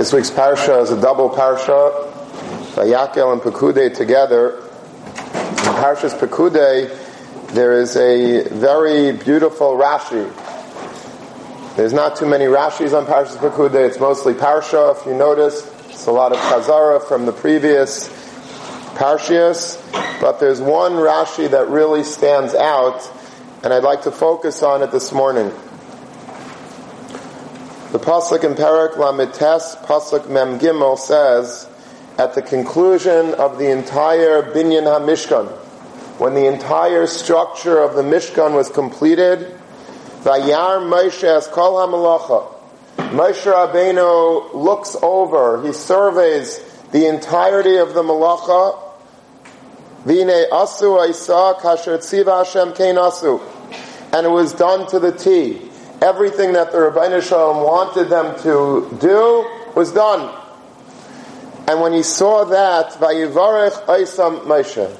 This week's parsha is a double parsha, Vayakel and Pekudei together. In Parshas Pekudei, there is a very beautiful Rashi. There's not too many Rashis on Parshas Pekudei. It's mostly parsha. If you notice, it's a lot of Chazara from the previous Parshias, but there's one Rashi that really stands out, and I'd like to focus on it this morning. The pasuk in Parak Lamites, pasuk Mem Gimel says, at the conclusion of the entire Binyan HaMishkan, when the entire structure of the Mishkan was completed, Vayar Moshe as Kol HaMalacha, Moshe Rabbeinu looks over, he surveys the entirety of the Malacha, Vine Asu Aisa Kasher Tziva Hashem Kein Asu, and it was done to the T everything that the Ribbono Shel Olam wanted them to do was done. And when he saw that, Vayivarech Aisam Moshe,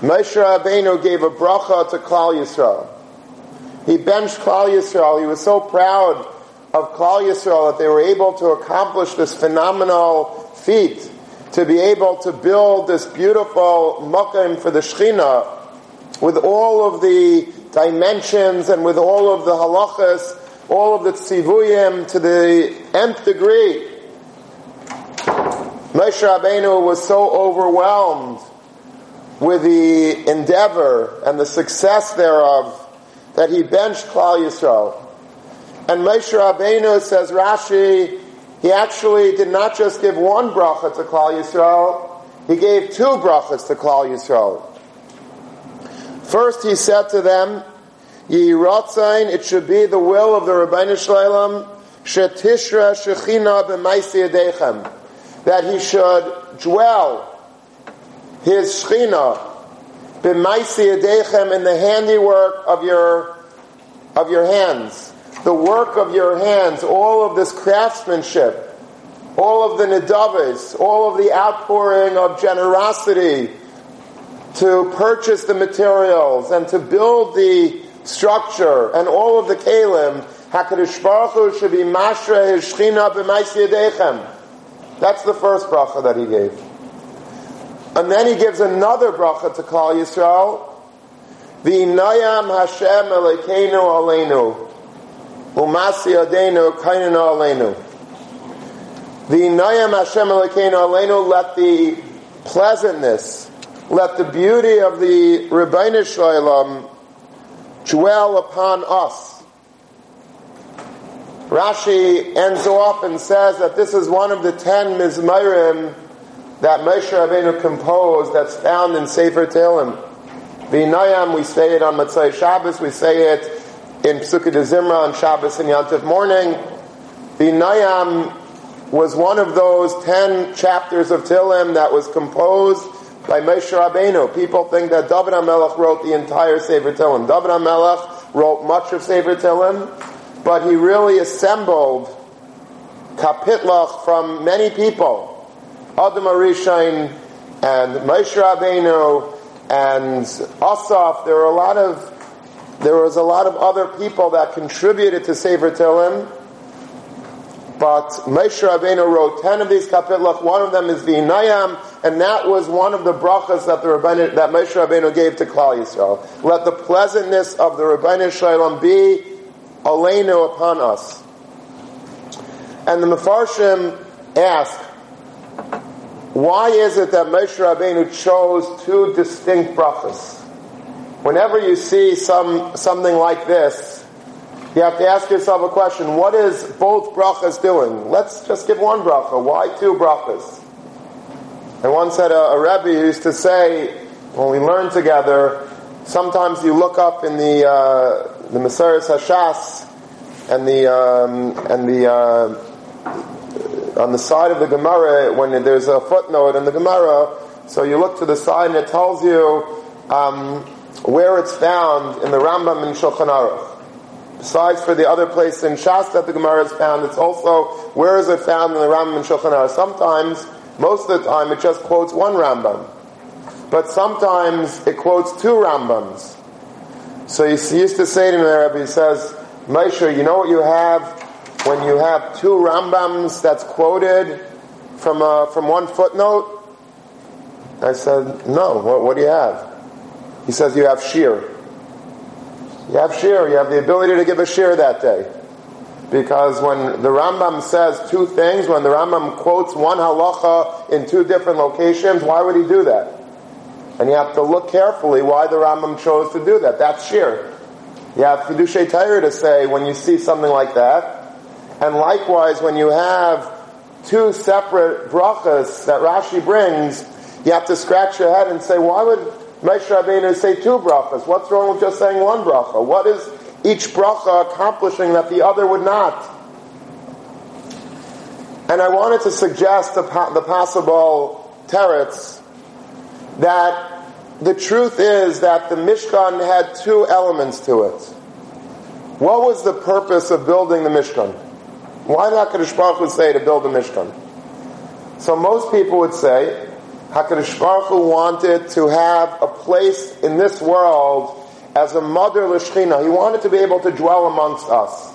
Moshe Rabbeinu gave a bracha to Klal Yisrael. He benched Klal Yisrael. He was so proud of Klal Yisrael that they were able to accomplish this phenomenal feat to be able to build this beautiful makom for the Shechina with all of the dimensions and with all of the halachas, all of the tzivuyim to the nth degree. Moshe Rabbeinu was so overwhelmed with the endeavor and the success thereof that he benched Klal Yisrael. And Moshe Rabbeinu, says Rashi, he actually did not just give one bracha to Klal Yisrael, he gave two brachas to Klal Yisrael. First, he said to them, Ye Yiratzain, it should be the will of the Ribbono Shel Olam, Shetishra Shechina b'maisi that he should dwell his Shechina b'maisi Yadechem in the handiwork of your, of your hands. The work of your hands, all of this craftsmanship, all of the nidavis, all of the outpouring of generosity, to purchase the materials and to build the structure and all of the kalim, Hakadosh Baruch Hu should be mashra his b'maisi That's the first bracha that he gave. And then he gives another bracha to Klal Yisrael. V'inayam Hashem Elokeinu Aleinu Umasi Adenu Kainenu Aleinu V'inayam Hashem Elokeinu Aleinu Let the pleasantness let the beauty of the Ribbono Shel Olam dwell upon us. Rashi ends off and says that this is one of the ten Mizmairim that Moshe Rabbeinu composed that's found in Sefer Tehillim. V'inayam, we say it on Matzai Shabbos, we say it in Pesukei de Zimra on Shabbos and Yantiv morning. V'inayam was one of those ten chapters of Tehillim that was composed by Moshe Rabbeinu. People think that David HaMelech wrote the entire Sefer Tehillim. David HaMelech wrote much of Sefer Tehillim, but he really assembled kapitlach from many people. Adam Arishain and Moshe Rabbeinu and Asaf. There were a lot of there was a lot of other people that contributed to Sefer Tehillim. But Moshe Rabbeinu wrote ten of these kapitlach. One of them is the Inayam, and that was one of the brachas that the Rabbeinu, that Moshe Rabbeinu gave to Klal Yisrael. Let the pleasantness of the Ribbono Shel Olam be aleinu upon us. And the Mefarshim ask, why is it that Moshe Rabbeinu chose two distinct brachas? Whenever you see some something like this, you have to ask yourself a question, what is both brachas doing? Let's just give one bracha. Why two brachas? And one said a, a Rebbe used to say, when we learn together, sometimes you look up in the, uh, the Maseres Hashas, and the, um, and the, uh, on the side of the Gemara, when there's a footnote in the Gemara, so you look to the side and it tells you um, where it's found in the Rambam and Shulchan Aruch. Besides for the other place in Shas that the Gemara is found, it's also, where is it found in the Rambam and Shulchan Aruch? Sometimes, most of the time, it just quotes one Rambam. But sometimes it quotes two Rambams. So he used to say to me, Rabbi, he says, Moshe, you know what you have? when you have two Rambams that's quoted from, uh, from one footnote? I said, no, what, what do you have? He says, you have shear. You have shear, you have the ability to give a shear that day. Because when the Rambam says two things, when the Rambam quotes one halacha in two different locations, why would he do that? And you have to look carefully why the Rambam chose to do that. That's sheer. You have Kedushay to say when you see something like that. And likewise, when you have two separate brachas that Rashi brings, you have to scratch your head and say, why would Moshe Rabbeinu say two brachas? What's wrong with just saying one bracha? What is each bracha accomplishing that the other would not? And I wanted to suggest the, the possible terets that the truth is that the Mishkan had two elements to it. What was the purpose of building the Mishkan? Why did HaKadosh Baruch Hu say to build the Mishkan? So most people would say, HaKadosh Baruch Hu wanted to have a place in this world as a mother l'shchina. He wanted to be able to dwell amongst us.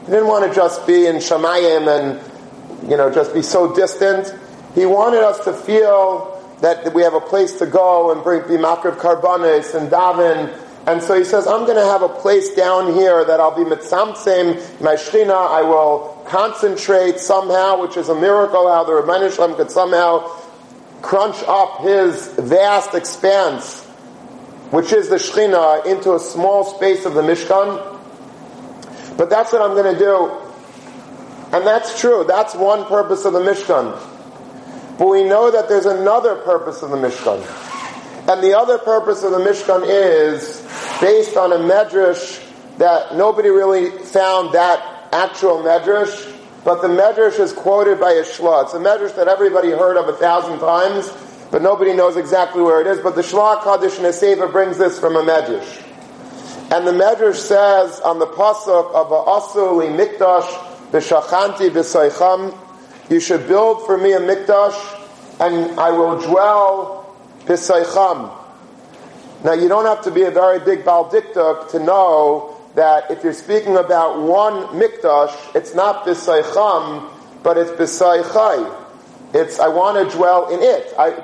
He didn't want to just be in Shemayim and, you know, just be so distant. He wanted us to feel that we have a place to go and bring bimakriv karbanis and daven. And so he says, I'm going to have a place down here that I'll be mitzamtzim, my shchina, I will concentrate somehow, which is a miracle how the Rebbeinu could somehow crunch up his vast expanse, which is the shchina, into a small space of the Mishkan. But that's what I'm going to do. And that's true. That's one purpose of the Mishkan. But we know that there's another purpose of the Mishkan. And the other purpose of the Mishkan is based on a medrash that nobody really found that actual medrash, but the medrash is quoted by a shla. It's a medrash that everybody heard of a thousand times, but nobody knows exactly where it is. But the Shla Kaddish Neseva brings this from a medrash. And the medrash says on the pasuk of Asu li mikdash b'shachanti b'soicham, you should build for me a mikdash, and I will dwell b'saycham. Now, you don't have to be a very big baldiktuk to know that if you're speaking about one mikdash, it's not b'saycham, but it's b'saychai. It's, I want to dwell in it. I,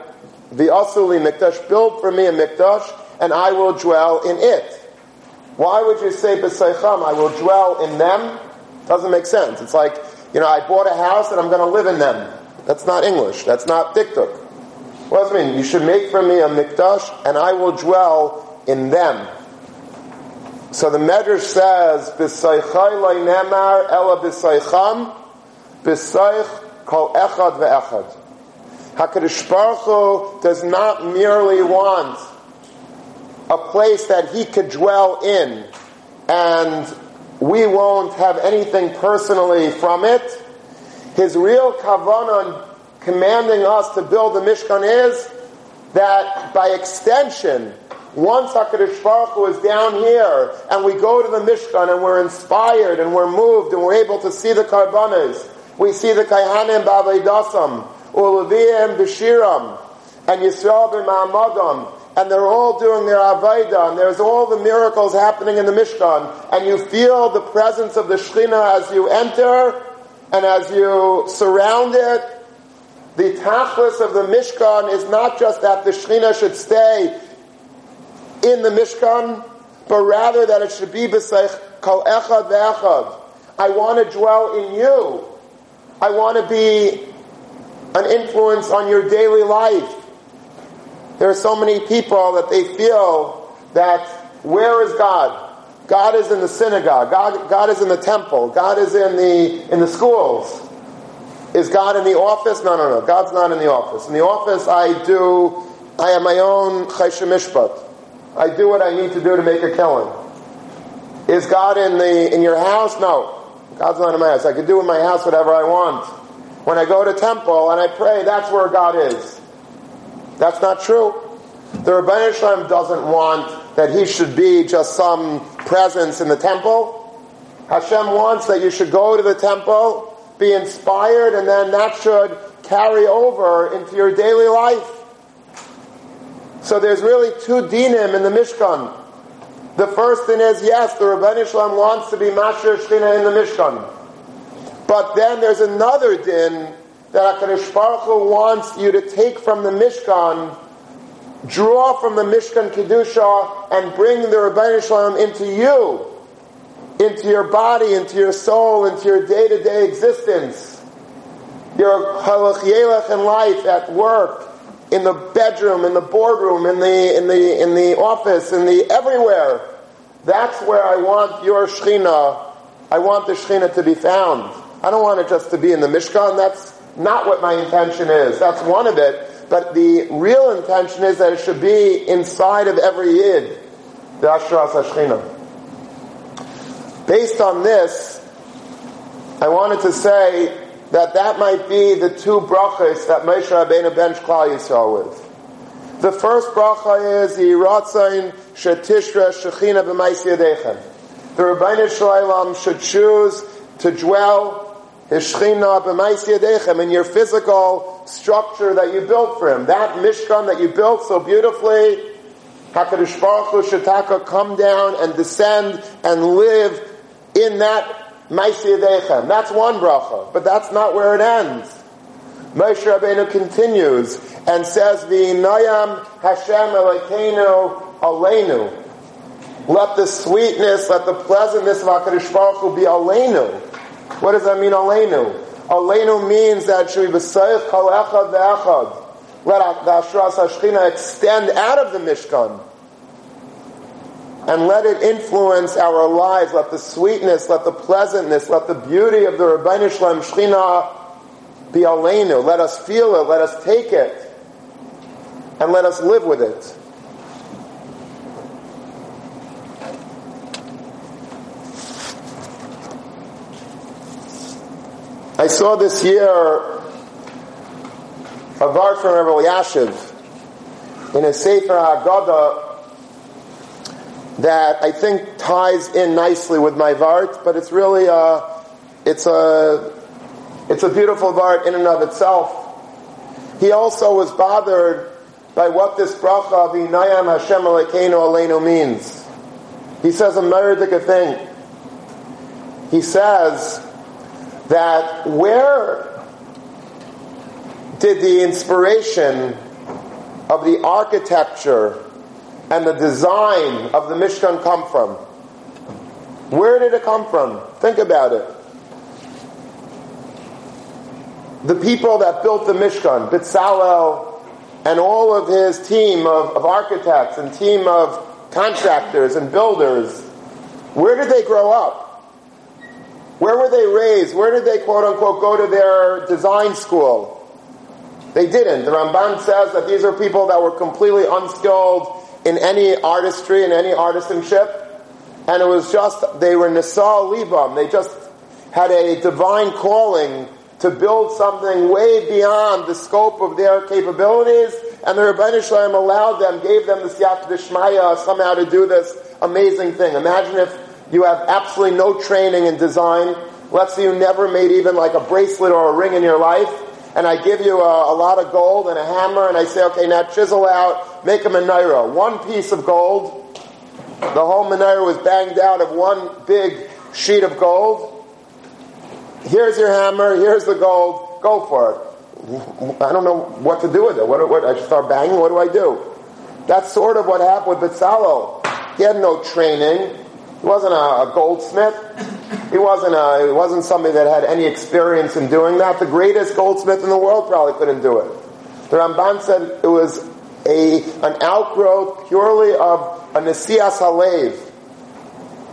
the asuli mikdash, build for me a mikdash, and I will dwell in it. Why would you say b'saycham, I will dwell in them? Doesn't make sense. It's like, you know, I bought a house and I'm going to live in them. That's not English. That's not diktuk. What does it mean? You should make for me a mikdash and I will dwell in them. So the Medrash says, "B'saychai nemar ela b'saycham, b'saych kol echad ve'echad." Hakadosh Baruch Hu does not merely want a place that He could dwell in, and we won't have anything personally from it. His real kavanah commanding us to build the Mishkan is that by extension, once HaKadosh Baruch Hu is down here and we go to the Mishkan and we're inspired and we're moved and we're able to see the karbanas, we see the Kaihanim Ba'avedasam, Uleviyim B'Shiram, and Yisrael B'Ma'amadam, and they're all doing their Avaida, and there's all the miracles happening in the Mishkan, and you feel the presence of the Shekhinah as you enter, and as you surround it. The tachlis of the Mishkan is not just that the Shekhinah should stay in the Mishkan, but rather that it should be b'seich kol echad ve'echad. I want to dwell in you. I want to be an influence on your daily life. There are so many people that they feel that where is God? God is in the synagogue. God, God is in the temple. God is in the in the schools. Is God in the office? No, no, no. God's not in the office. In the office, I do. I have my own choshen mishpat. I do what I need to do to make a killing. Is God in the in your house? No, God's not in my house. I can do in my house whatever I want. When I go to temple and I pray, that's where God is. That's not true. The Ribbono Shel Olam doesn't want that he should be just some presence in the temple. Hashem wants that you should go to the temple, be inspired, and then that should carry over into your daily life. So there's really two dinim in the Mishkan. The first thing is, yes, the Ribbono Shel Olam wants to be Masher Shechina in the Mishkan. But then there's another din that HaKadosh Baruch Hu wants you to take from the Mishkan, draw from the Mishkan Kedusha, and bring the Ribbono Shel Olam into you, into your body, into your soul, into your day-to-day existence. Your halach yelech in life, at work, in the bedroom, in the boardroom, in the, in the, in the office, in the, everywhere. That's where I want your Shechina, I want the Shechina to be found. I don't want it just to be in the Mishkan. That's not what my intention is. That's one of it. But the real intention is that it should be inside of every Yid. The Ashras Hashchina. Based on this, I wanted to say that that might be the two brachas that Moshe Rabbeinu bench Klal Yisrael with. The first bracha is Yiratzain Shetishra Shechina B'mais Yadechem. The Ribbono Shel Olam should choose to dwell his Shechina b'mais yadechem, in your physical structure that you built for him. That Mishkan that you built so beautifully, HaKadosh Baruch Hu Shataka come down and descend and live in that Ma'is Yadechem. That's one bracha, but that's not where it ends. Moshe Rabbeinu continues and says, V'inayam Hashem Elokeinu Aleinu. Let the sweetness, let the pleasantness of HaKadosh Baruch Hu be Aleinu. What does that mean, Aleinu? Aleinu means that should be b'sayich kol echad ve'echad. Let the Ashras HaShechina extend out of the Mishkan. And let it influence our lives. Let the sweetness, let the pleasantness, let the beauty of the Ribbono Shel Olam Shechina be Aleinu. Let us feel it, let us take it, and let us live with it. I saw this year a art from Rabbi Yashiv in a Sefer Haggadah that I think ties in nicely with my Vart, but it's really a, it's a, it's a beautiful Vart in and of itself. He also was bothered by what this bracha v'inayam Hashem Alekeinu Aleinu means. He says a meridic thing. He says that where did the inspiration of the architecture and the design of the Mishkan come from? Where did it come from? Think about it. The people that built the Mishkan, Bitzalel, and all of his team of, of architects and team of contractors and builders, where did they grow up? Where were they raised? Where did they quote unquote go to their design school? They didn't. The Ramban says that these are people that were completely unskilled in any artistry and any artisanship. And it was just, they were Nisal Libam. They just had a divine calling to build something way beyond the scope of their capabilities. And the Ribbono Shel Olam allowed them, gave them the Siyat Dishmaya somehow to do this amazing thing. Imagine if you have absolutely no training in design. Let's say you never made even like a bracelet or a ring in your life. And I give you a, a lot of gold and a hammer and I say, okay, now chisel out, make a menorah. One piece of gold. The whole menorah was banged out of one big sheet of gold. Here's your hammer, here's the gold, go for it. I don't know what to do with it. What, what, I start banging? What do I do? That's sort of what happened with Bezalel. He had no training. He wasn't a, a goldsmith. He wasn't a, he wasn't somebody that had any experience in doing that. The greatest goldsmith in the world probably couldn't do it. The Ramban said it was a, an outgrowth purely of a Nesias Halev.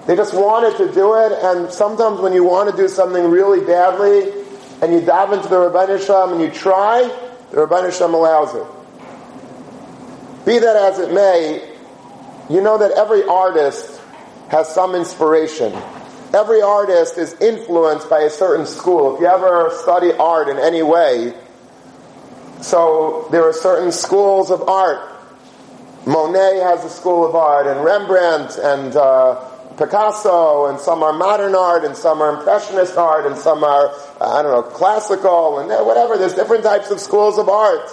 They just wanted to do it, and sometimes when you want to do something really badly, and you dive into the Ribbono Shel Olam and you try, the Ribbono Shel Olam allows it. Be that as it may, you know that every artist has some inspiration. Every artist is influenced by a certain school. If you ever study art in any way, so there are certain schools of art. Monet has a school of art, and Rembrandt, and uh, Picasso, and some are modern art, and some are impressionist art, and some are, I don't know, classical, and whatever. There's different types of schools of art.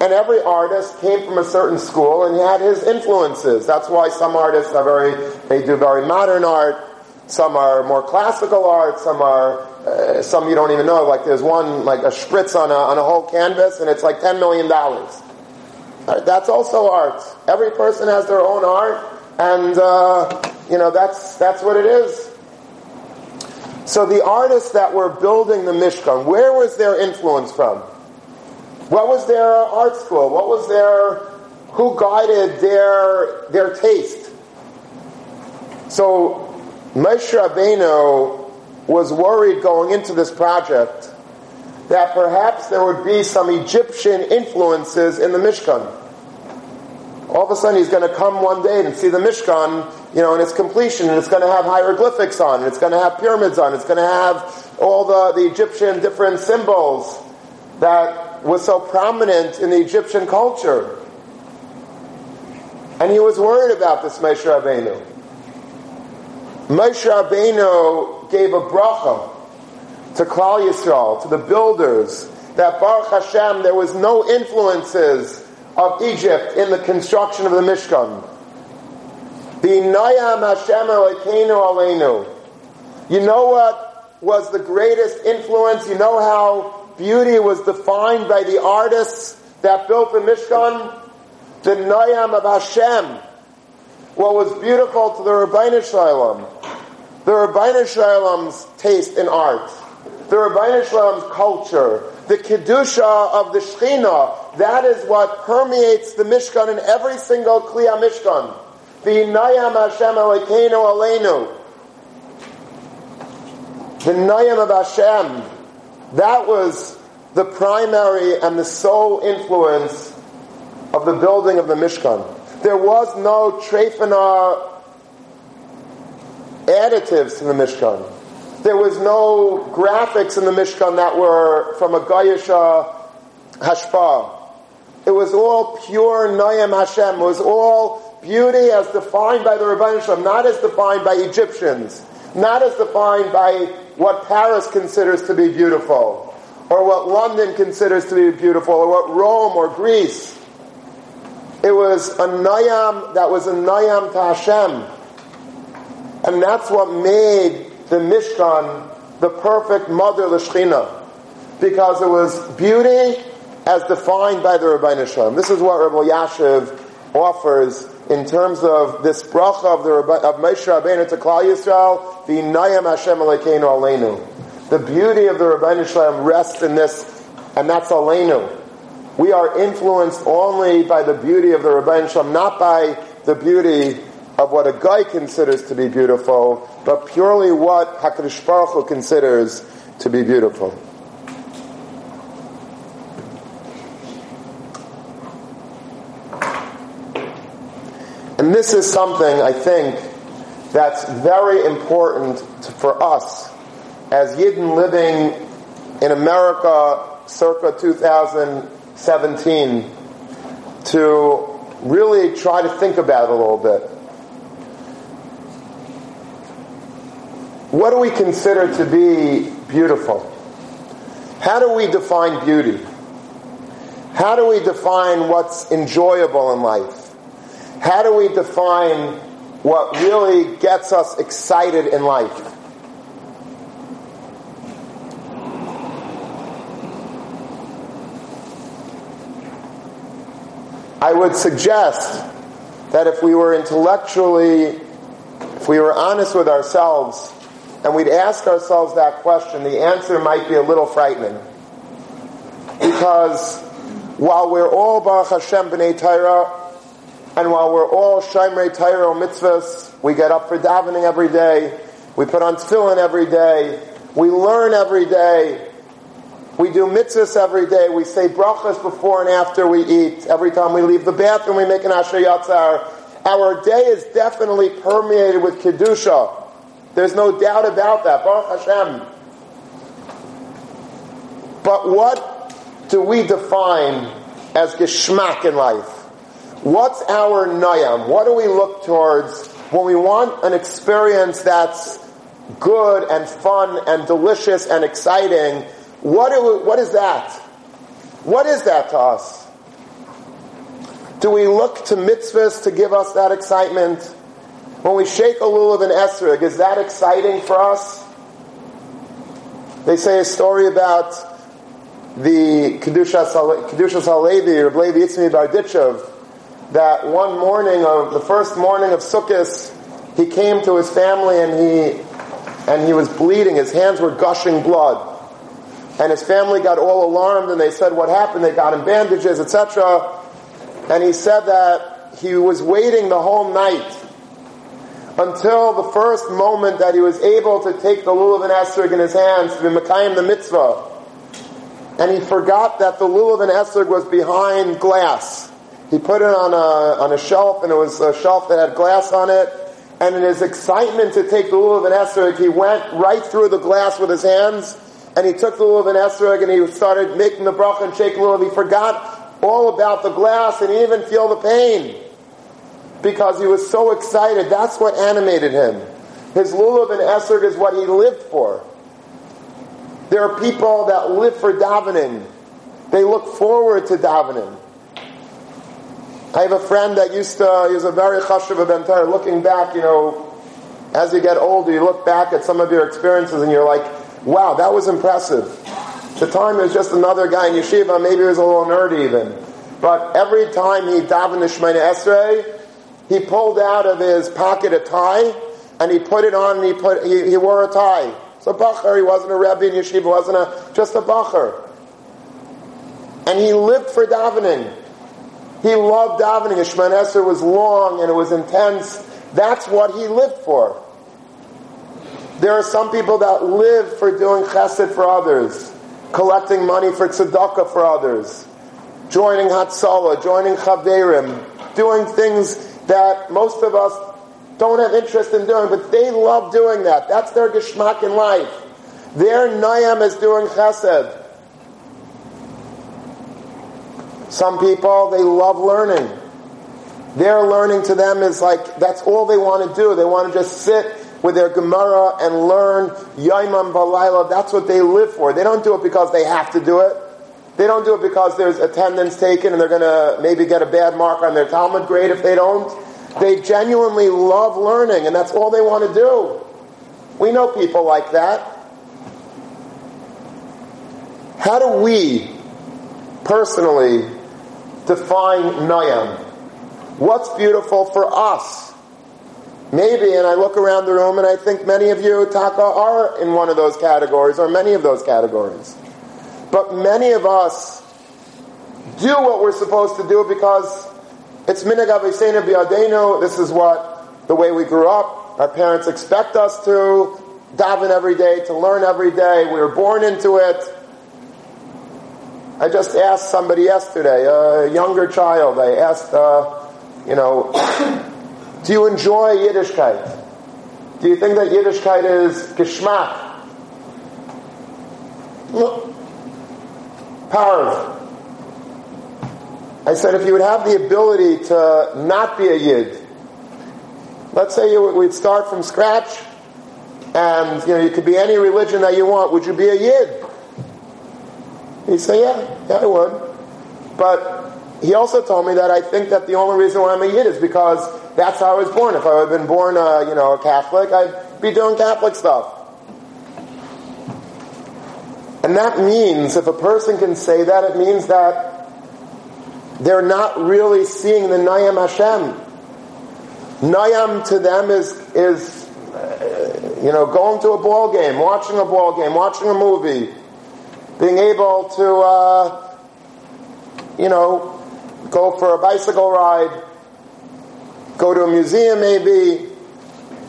And every artist came from a certain school and he had his influences. That's why some artists are very, they do very modern art. Some are more classical art. Some are uh, some you don't even know. Like there's one like a spritz on a on a whole canvas, and it's like ten million dollars. Right, that's also art. Every person has their own art, and uh, you know that's that's what it is. So the artists that were building the Mishkan, where was their influence from? What was their art school? What was their who guided their their taste? So Moshe Rabbeinu was worried going into this project that perhaps there would be some Egyptian influences in the Mishkan. All of a sudden, he's going to come one day and see the Mishkan, you know, in its completion, and it's going to have hieroglyphics on, and it's going to have pyramids on, it's going to have all the, the Egyptian different symbols that was so prominent in the Egyptian culture. And he was worried about this Moshe Rabbeinu. Moshe Rabbeinu gave a bracha to Klal Yisrael, to the builders, that Baruch Hashem, there was no influences of Egypt in the construction of the Mishkan. V'nayam Hashem Elokeinu Aleinu. You know what was the greatest influence? You know how beauty was defined by the artists that built the Mishkan? The Nayam of Hashem. What was beautiful to the Ribbono Shel Olam the Ribbono Shel Olam's taste in art, the Ribbono Shel Olam's culture, the Kedusha of the Shechina, that is what permeates the Mishkan in every single Kliya Mishkan. The Nayam Hashem Elokeinu Aleinu. The Nayam of Hashem. That was the primary and the sole influence of the building of the Mishkan. There was no Trefana additives to the Mishkan. There was no graphics in the Mishkan that were from a Gayasha uh, Hashpa. It was all pure Nayam Hashem. It was all beauty as defined by the Shalom, not as defined by Egyptians, not as defined by what Paris considers to be beautiful, or what London considers to be beautiful, or what Rome or Greece. It was a Nayam that was a Nayam to Hashem. And that's what made the Mishkan the perfect mother Lashchina. Because it was beauty as defined by the Ribbono Shel Olam. This is what Rabbi Yashiv offers in terms of this bracha of the of Moshe Rabbeinu to Klal Yisrael, the Nayam Hashem Alekeinu Aleinu. The beauty of the Ribbono Shel Olam rests in this, and that's Aleinu. We are influenced only by the beauty of the Ribbono Shel Olam, not by the beauty of what a guy considers to be beautiful, but purely what Hakadosh Baruch Hu considers to be beautiful. And this is something I think that's very important to, for us as Yidden living in America circa 2017 to really try to think about a little bit. What do we consider to be beautiful? How do we define beauty? How do we define what's enjoyable in life? How do we define what really gets us excited in life? I would suggest that if we were intellectually, if we were honest with ourselves, and we'd ask ourselves that question, the answer might be a little frightening. Because while we're all Baruch Hashem B'nai Torah, and while we're all Shomrei Torah mitzvahs, we get up for davening every day, we put on tefillin every day, we learn every day, we do mitzvahs every day, we say brachas before and after we eat, every time we leave the bathroom we make an asher yatzar. Our day is definitely permeated with kedusha. There's no doubt about that. Baruch Hashem. But what do we define as geschmack in life? What's our nayam? What do we look towards when we want an experience that's good and fun and delicious and exciting? What, we, what is that? What is that to us? Do we look to mitzvahs to give us that excitement? When we shake a lulav and esrog, is that exciting for us? They say a story about the Kedushas Halevi, or Levi Yitzmi Barditchev, that one morning of the first morning of Sukkot, he came to his family and he and he was bleeding. His hands were gushing blood. And his family got all alarmed and they said, what happened? They got him bandages, etc. And he said that he was waiting the whole night until the first moment that he was able to take the lulav and esrog in his hands to be the mitzvah. And he forgot that the lulav and esrog was behind glass. He put it on a, on a shelf and it was a shelf that had glass on it. And in his excitement to take the lulav and esrog, he went right through the glass with his hands and he took the lulav and esrog and he started making the bracha and shaking lulav. He forgot all about the glass and he even feel the pain because he was so excited. That's what animated him. His lulav and esrog is what he lived for. There are people that live for davening. They look forward to davening. I have a friend that used to, he was a very chashuv of Looking back, you know, as you get older, you look back at some of your experiences and you're like, wow, that was impressive. At the time, was just another guy in yeshiva. Maybe he was a little nerdy even. But every time he davened the Shemoneh Esrei, he pulled out of his pocket a tie and he put it on and he put he, he wore a tie. So bacher, he wasn't a rebbe in yeshiva, wasn't a just a bacher. And he lived for davening. He loved davening. His Shemoneh Esrei was long and it was intense. That's what he lived for. There are some people that live for doing chesed for others, collecting money for tzedakah for others, joining Hatzalah, joining Chaverim, doing things that most of us don't have interest in doing, but they love doing that. That's their geschmack in life. Their nayam is doing chesed. Some people, they love learning. Their learning to them is like, that's all they want to do. They want to just sit with their Gemara and learn Yaimam Balayla. That's what they live for. They don't do it because they have to do it. They don't do it because there's attendance taken and they're going to maybe get a bad mark on their Talmud grade if they don't. They genuinely love learning and that's all they want to do. We know people like that. How do we personally define Nayam? What's beautiful for us? Maybe, and I look around the room and I think many of you, Taka, are in one of those categories or many of those categories. But many of us do what we're supposed to do because it's minhag avosenu b'yadeinu. This is what, the way we grew up. Our parents expect us to daven every day, to learn every day. We were born into it. I just asked somebody yesterday, a younger child, I asked, uh, you know, do you enjoy Yiddishkeit? Do you think that Yiddishkeit is geschmack? Power. I said if you would have the ability to not be a Yid, let's say you, we'd start from scratch, and you know you could be any religion that you want. Would you be a Yid? He'd say, yeah, yeah, I would. But he also told me that I think that the only reason why I'm a Yid is because that's how I was born. If I had been born, uh, you know, a Catholic, I'd be doing Catholic stuff. And that means, if a person can say that, it means that they're not really seeing the Nayam Hashem. Nayam to them is, is uh, you know, going to a ball game, watching a ball game, watching a movie, being able to, uh, you know, go for a bicycle ride, go to a museum maybe,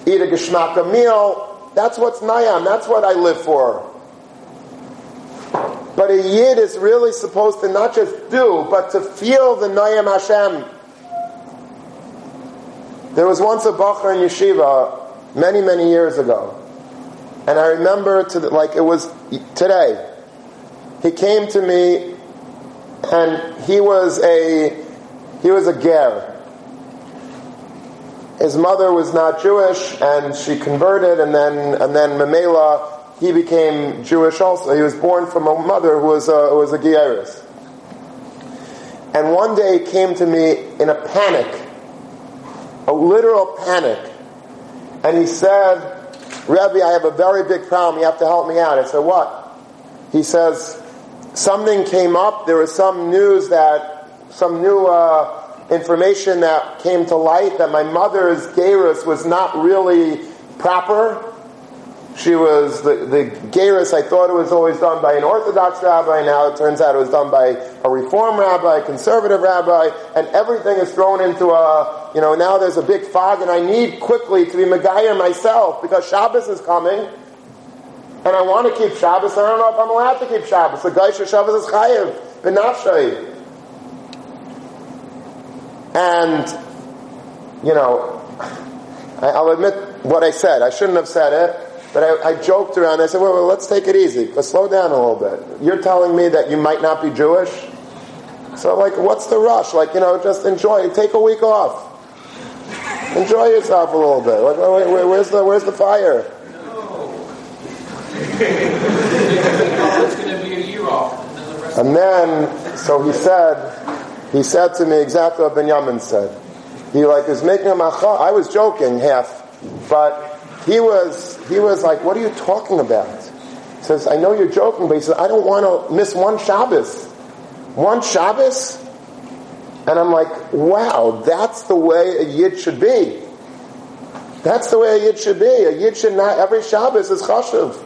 eat a geschmacka meal. That's what's nayam. That's what I live for. But a yid is really supposed to not just do, but to feel the nayam Hashem. There was once a bacher in yeshiva many, many years ago. And I remember to the, like it was today. He came to me and he was a he was a ger. His mother was not Jewish, and she converted, and then and then Mamela he became Jewish also. He was born from a mother who was a, who was a Gieris. And one day he came to me in a panic, a literal panic. And he said, Rebbe, I have a very big problem. You have to help me out. I said, what? He says, something came up. There was some news that, some new uh, information that came to light that my mother's gerus was not really proper. She was the, the gerus. I thought it was always done by an Orthodox rabbi. Now it turns out it was done by a Reform rabbi, a conservative rabbi, and everything is thrown into a, you know, now there's a big fog and I need quickly to be Megayer myself because Shabbos is coming. And I want to keep Shabbos. I don't know if I'm allowed to keep Shabbos. The Geisha Shabbos is Chayiv. Benafshay. And, you know, I'll admit what I said. I shouldn't have said it. But I, I joked around. I said, well, well, let's take it easy. Let's slow down a little bit. You're telling me that you might not be Jewish? So, like, what's the rush? Like, you know, just enjoy. Take a week off. Enjoy yourself a little bit. Like, where's the where's the fire? And then, so he said, he said to me exactly what Benjamin said. He like was making a macha. I was joking half, but he was, he was like, what are you talking about? He says, I know you're joking, but he says, I don't want to miss one Shabbos. One Shabbos? And I'm like, wow, that's the way a Yid should be. That's the way a Yid should be. A Yid should not, every Shabbos is chashuv.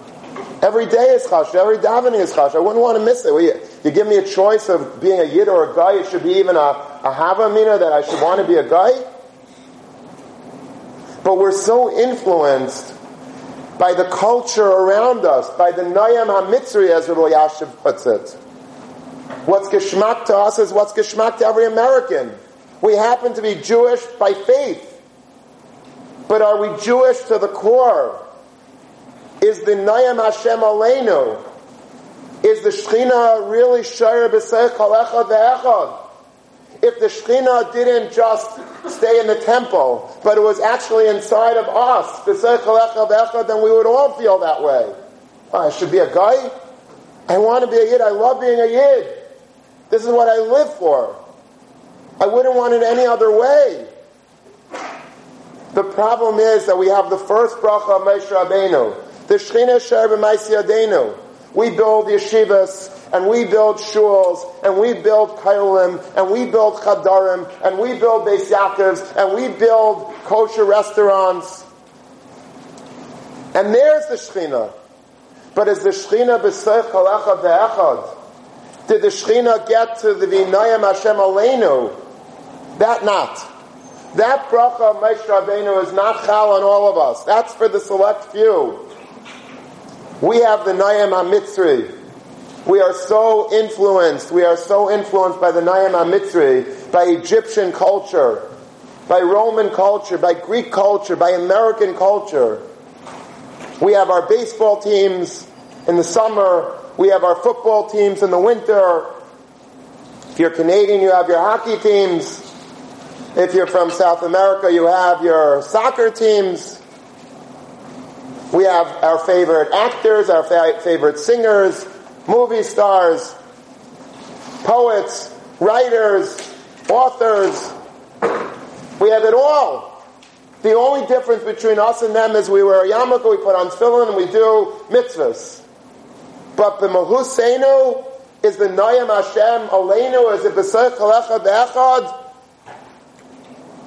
Every day is chashuv. Every davening is chashuv. I wouldn't want to miss it. You, you, give me a choice of being a Yid or a guy, it should be even a, a Havamina that I should want to be a guy. But we're so influenced by the culture around us, by the Nayam HaMitzri, as Rabbi Yashiv puts it. What's geschmack to us is what's geschmack to every American. We happen to be Jewish by faith. But are we Jewish to the core? Is the Nayam Hashem Aleinu? Is the Shechina really Shara B'Seich Echad Ve'echad? if the Shekhinah didn't just stay in the temple, but it was actually inside of us, then we would all feel that way. Oh, I should be a guy? I want to be a Yid. I love being a Yid. This is what I live for. I wouldn't want it any other way. The problem is that we have the first bracha of Moshe Rabbeinu, the Shekhinah Sher B'Maisi We build yeshivas, and we build shuls, and we build kailim, and we build chadarim, and we build Beis Yaakovs, and we build kosher restaurants. And there's the Shechina. But is the Shechina b'seich echad ve'echad? Did the Shechina get to the Vinayim Hashem Aleinu? That not. That bracha of Moshe is not chal on all of us. That's for the select few. We have the Nayim HaMitzri. We are so influenced, we are so influenced by the Nayam HaMitzri, by Egyptian culture, by Roman culture, by Greek culture, by American culture. We have our baseball teams in the summer, we have our football teams in the winter. If you're Canadian, you have your hockey teams. If you're from South America, you have your soccer teams. We have our favorite actors, our fa- favorite singers, movie stars, poets, writers, authors. We have it all. The only difference between us and them is we wear a yarmulke, we put on tefillin, and we do mitzvahs. But the Mahusenu is the Nayam Hashem Aleinu, is it B'sech Echad Echad?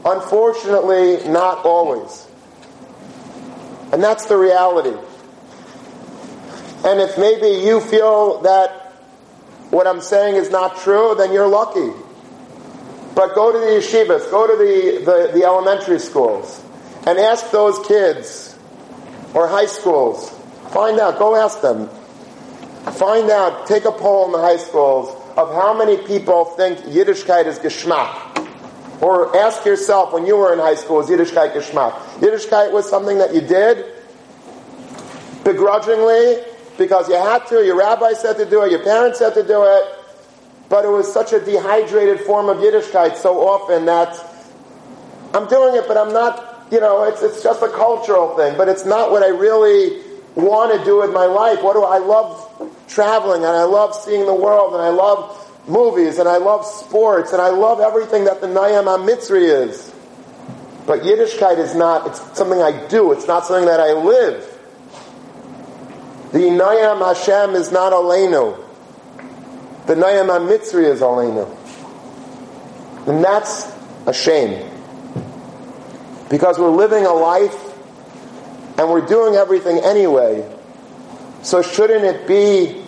Unfortunately, not always. And that's the reality. And if maybe you feel that what I'm saying is not true, then you're lucky. But go to the yeshivas, go to the, the, the elementary schools, and ask those kids, or high schools, find out, go ask them. Find out, take a poll in the high schools of how many people think Yiddishkeit is geschmack. Or ask yourself, when you were in high school, is Yiddishkeit geschmack? Yiddishkeit was something that you did begrudgingly, because you had to, your rabbi said to do it, your parents said to do it, but it was such a dehydrated form of Yiddishkeit so often that I'm doing it, but I'm not, you know, it's, it's just a cultural thing, but it's not what I really want to do with my life. What do I love traveling and I love seeing the world and I love movies and I love sports and I love everything that the Nayam HaMitzri is. But Yiddishkeit is not, it's something I do, it's not something that I live. The Nayam Hashem is not Aleinu. The Nayam HaMitzri is Aleinu. And that's a shame. Because we're living a life and we're doing everything anyway. So shouldn't it be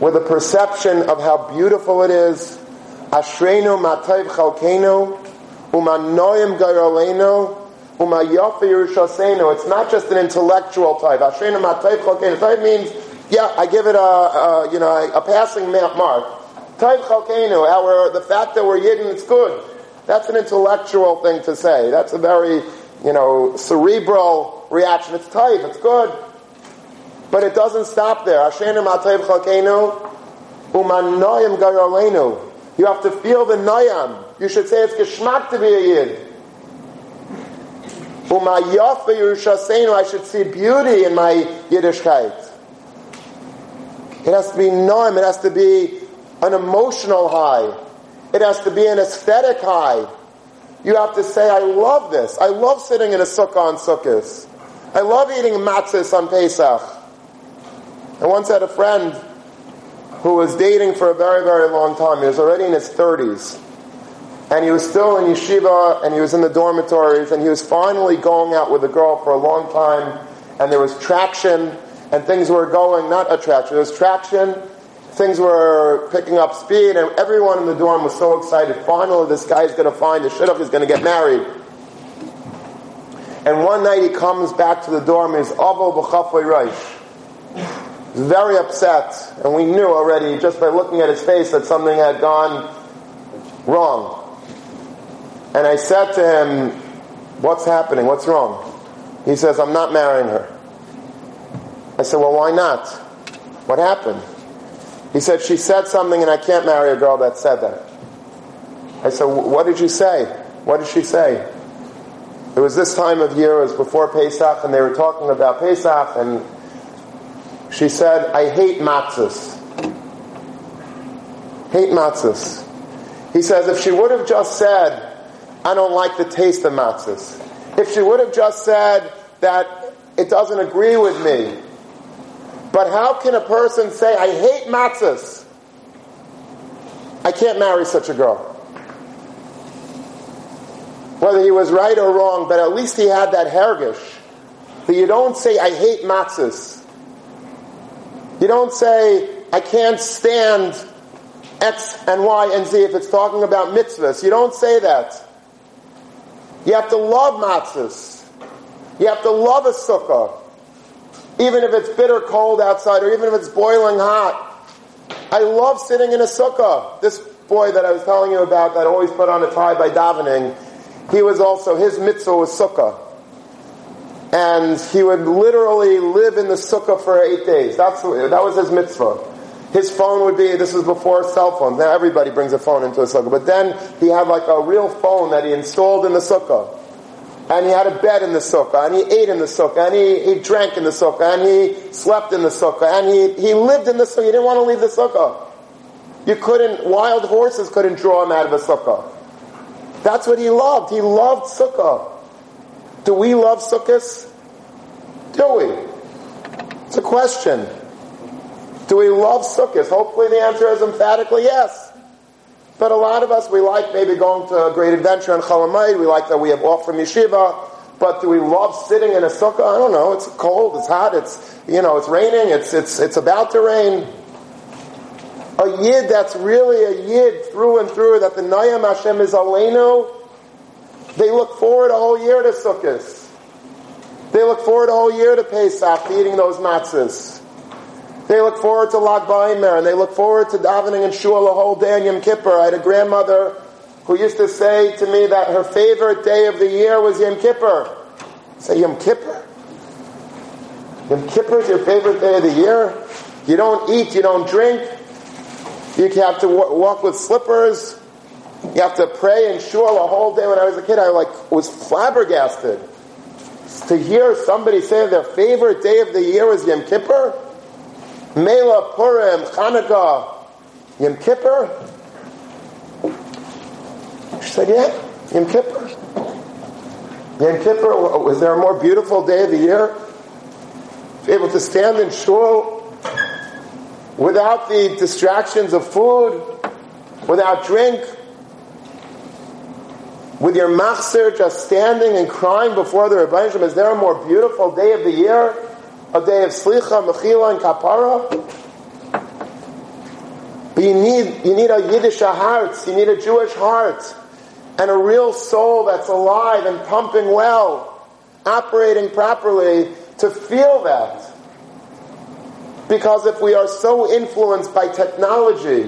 with a perception of how beautiful it is? Ashreinu matayv chalkenu, umanoyim gayraleinu, umayafa yerushasenu. It's not just an intellectual type. Ashreinu matayv chalkenu. Type means, yeah, I give it a, a you know, a, passing mark. Type chalkenu, our, the fact that we're yidden, it's good. That's an intellectual thing to say. That's a very, you know, cerebral reaction. It's tight, it's good. But it doesn't stop there. You have to feel the noyam. You should say it's geschmack to be a yid. I should see beauty in my Yiddishkeit. It has to be noam. It has to be an emotional high. It has to be an aesthetic high. You have to say, I love this. I love sitting in a sukkah on Sukkot. I love eating matzahs on Pesach. I once had a friend who was dating for a very, very long time. He was already in his 30s. And he was still in yeshiva and he was in the dormitories and he was finally going out with a girl for a long time and there was traction and things were going, not attraction, there was traction things were picking up speed, and everyone in the dorm was so excited. Finally, this guy's going to find the shidduch, he's going to get married. And one night he comes back to the dorm, and he's Avo B'chafoy Reish. Very upset, and we knew already, just by looking at his face, that something had gone wrong. And I said to him, What's happening? What's wrong? He says, I'm not marrying her. I said, Well, why not? What happened? He said, She said something and I can't marry a girl that said that. I said, What did you say? What did she say? It was this time of year, it was before Pesach, and they were talking about Pesach, and she said, I hate matzahs. Hate matzahs. He says, if she would have just said, I don't like the taste of matzahs, if she would have just said that it doesn't agree with me, but how can a person say, I hate matzahs? I can't marry such a girl. Whether he was right or wrong, but at least he had that hergish. That you don't say, I hate matzahs. You don't say, I can't stand X and Y and Z if it's talking about mitzvahs. You don't say that. You have to love matzahs. You have to love a sukkah even if it's bitter cold outside or even if it's boiling hot. I love sitting in a sukkah. This boy that I was telling you about that always put on a tie by davening, he was also, his mitzvah was sukkah. And he would literally live in the sukkah for eight days. That's, that was his mitzvah. His phone would be, this was before cell phones. Now everybody brings a phone into a sukkah. But then he had like a real phone that he installed in the sukkah and he had a bed in the sukkah, and he ate in the sukkah, and he, he drank in the sukkah, and he slept in the sukkah, and he, he lived in the sukkah. He didn't want to leave the sukkah. You couldn't, wild horses couldn't draw him out of a sukkah. That's what he loved. He loved sukkah. Do we love sukkahs? Do we? It's a question. Do we love sukkahs? Hopefully the answer is emphatically yes. But a lot of us, we like maybe going to a great adventure in Chol Hamoed. We like that we have off from yeshiva. But do we love sitting in a sukkah? I don't know. It's cold. It's hot. It's you know. It's raining. It's it's it's about to rain. A yid that's really a yid through and through. That the Nayam Hashem is aleinu. They look forward a whole year to sukkahs. They look forward a whole year to Pesach, to eating those matzahs. They look forward to Lag BaOmer, and they look forward to davening in shul a whole day on Yom Kippur. I had a grandmother who used to say to me that her favorite day of the year was Yom Kippur. I say Yom Kippur? Yom Kippur is your favorite day of the year? You don't eat, you don't drink. You have to walk with slippers. You have to pray in shul a whole day. When I was a kid, I like was flabbergasted to hear somebody say their favorite day of the year was Yom Kippur. Mela, Purim, Hanukkah, Yom Kippur? She said, yeah. Yom Kippur. Yom Kippur, was there a more beautiful day of the year? Able to stand in shul without the distractions of food, without drink, with your machzir just standing and crying before the Rebbeinu is there a more beautiful day of the year? A day of slicha, mechila, and kapara? But you need, you need a Yiddish heart, you need a Jewish heart, and a real soul that's alive and pumping well, operating properly to feel that. Because if we are so influenced by technology,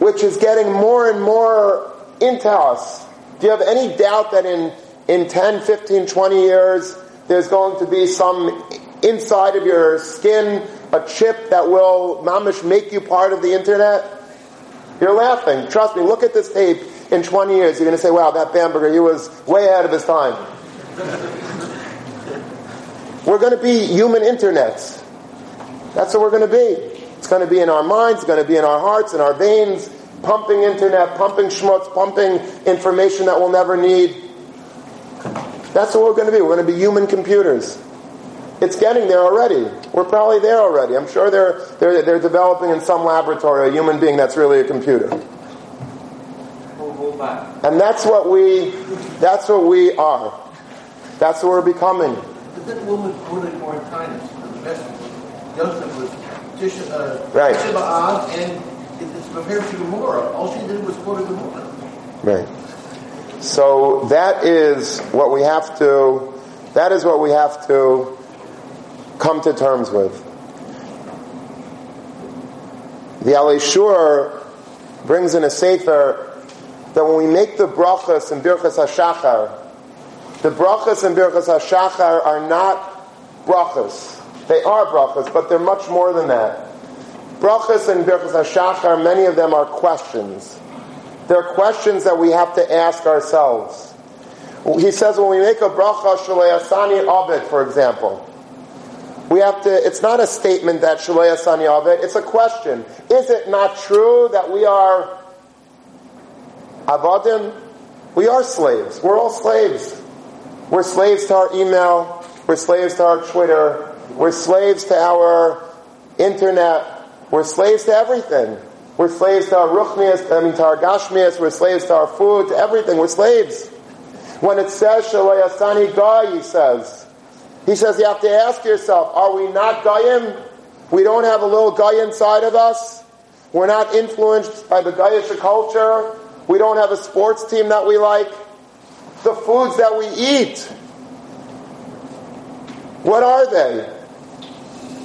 which is getting more and more into us, do you have any doubt that in, in 10, 15, 20 years, there's going to be some inside of your skin, a chip that will, mamish, make you part of the internet? You're laughing. Trust me, look at this tape in 20 years. You're going to say, wow, that Bamberger, he was way ahead of his time. we're going to be human internets. That's what we're going to be. It's going to be in our minds, it's going to be in our hearts, in our veins, pumping internet, pumping schmutz, pumping information that we'll never need. That's what we're going to be. We're going to be human computers. It's getting there already. We're probably there already. I'm sure they're, they're, they're developing in some laboratory a human being that's really a computer. And that's what we, that's what we are. That's what we're becoming. But then woman quoted more times. Joseph was Tisha, uh, Right. Tisha B'Av, and prepared for Gemara. All she did was quote a Gemara. Right. So that is what we have to, that is what we have to come to terms with. The Alei brings in a sefer that when we make the brachas and birchas hashachar, the brachas and birchas hashachar are not brachas. They are brachas, but they're much more than that. Brachas and birchas hashachar, many of them are questions. They're questions that we have to ask ourselves. He says when we make a bracha shalayasani abed, for example, we have to, it's not a statement that shalayasani abed, it's a question. Is it not true that we are avadim? We are slaves. We're all slaves. We're slaves to our email. We're slaves to our Twitter. We're slaves to our internet. We're slaves to everything. We're slaves to our ruchnias, I mean to our gashmias, we're slaves to our food, to everything, we're slaves. When it says shalayasani guy, he says, he says you have to ask yourself, are we not goyim? We don't have a little guy inside of us. We're not influenced by the Gayish culture. We don't have a sports team that we like. The foods that we eat, what are they?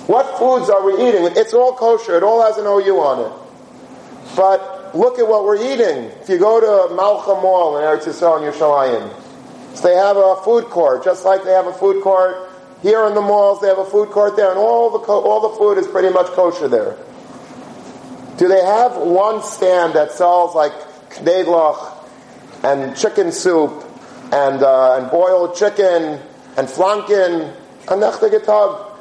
What foods are we eating? It's all kosher. It all has an OU on it. But look at what we're eating. If you go to Malcha Mall in Eretz Yisrael in Yerushalayim, they have a food court, just like they have a food court here in the malls. They have a food court there, and all the co- all the food is pretty much kosher there. Do they have one stand that sells like kneglach and chicken soup and uh, and boiled chicken and flanken and nechtegetag?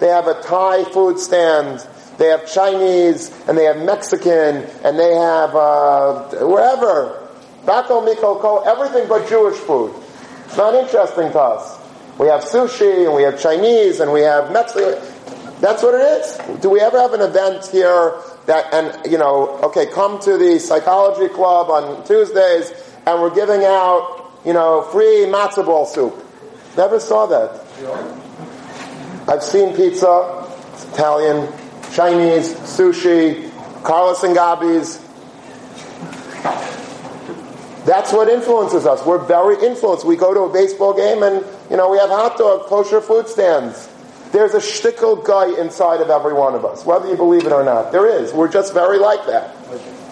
They have a Thai food stand. They have Chinese and they have Mexican and they have uh, wherever. Bako Miko Ko, everything but Jewish food. It's not interesting to us. We have sushi and we have Chinese and we have Mexican. That's what it is. Do we ever have an event here that, and you know, okay, come to the psychology club on Tuesdays and we're giving out, you know, free matzo ball soup. Never saw that. I've seen pizza, it's Italian, Chinese, sushi, Carlos and Gabby's. That's what influences us. We're very influenced. We go to a baseball game and, you know, we have hot dog, kosher food stands. There's a shtickle guy inside of every one of us, whether you believe it or not. There is. We're just very like that.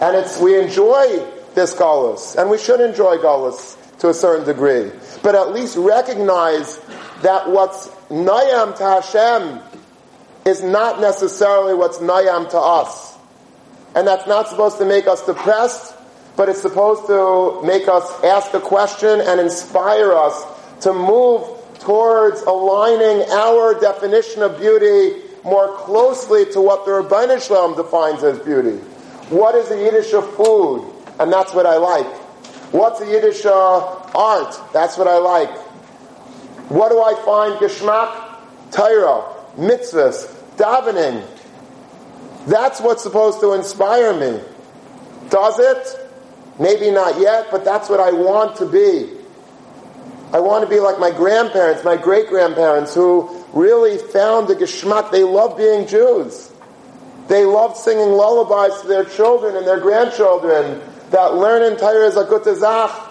And it's, we enjoy this galus, and we should enjoy galus to a certain degree. But at least recognize that what's nayam to Hashem is not necessarily what's nayam to us. And that's not supposed to make us depressed, but it's supposed to make us ask a question and inspire us to move towards aligning our definition of beauty more closely to what the Ribbono Shel Olam defines as beauty. What is the Yiddish of food? And that's what I like. What's a Yiddish uh, art? That's what I like. What do I find geschmack? Torah, mitzvahs, davening. That's what's supposed to inspire me. Does it? Maybe not yet, but that's what I want to be. I want to be like my grandparents, my great grandparents, who really found the geschmack. They love being Jews. They loved singing lullabies to their children and their grandchildren that learn in Torah is a.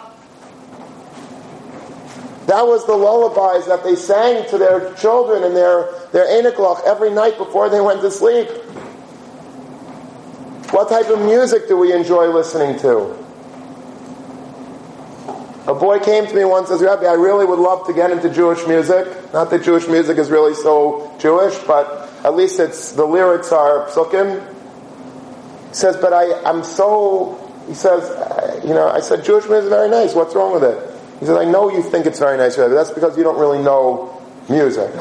That was the lullabies that they sang to their children and their, their Eniklach every night before they went to sleep. What type of music do we enjoy listening to? A boy came to me once and says, Rabbi, I really would love to get into Jewish music. Not that Jewish music is really so Jewish, but at least it's, the lyrics are psukim. He says, but I, I'm so, he says, you know, I said, Jewish music is very nice. What's wrong with it? He says, I know you think it's very nice, but That's because you don't really know music.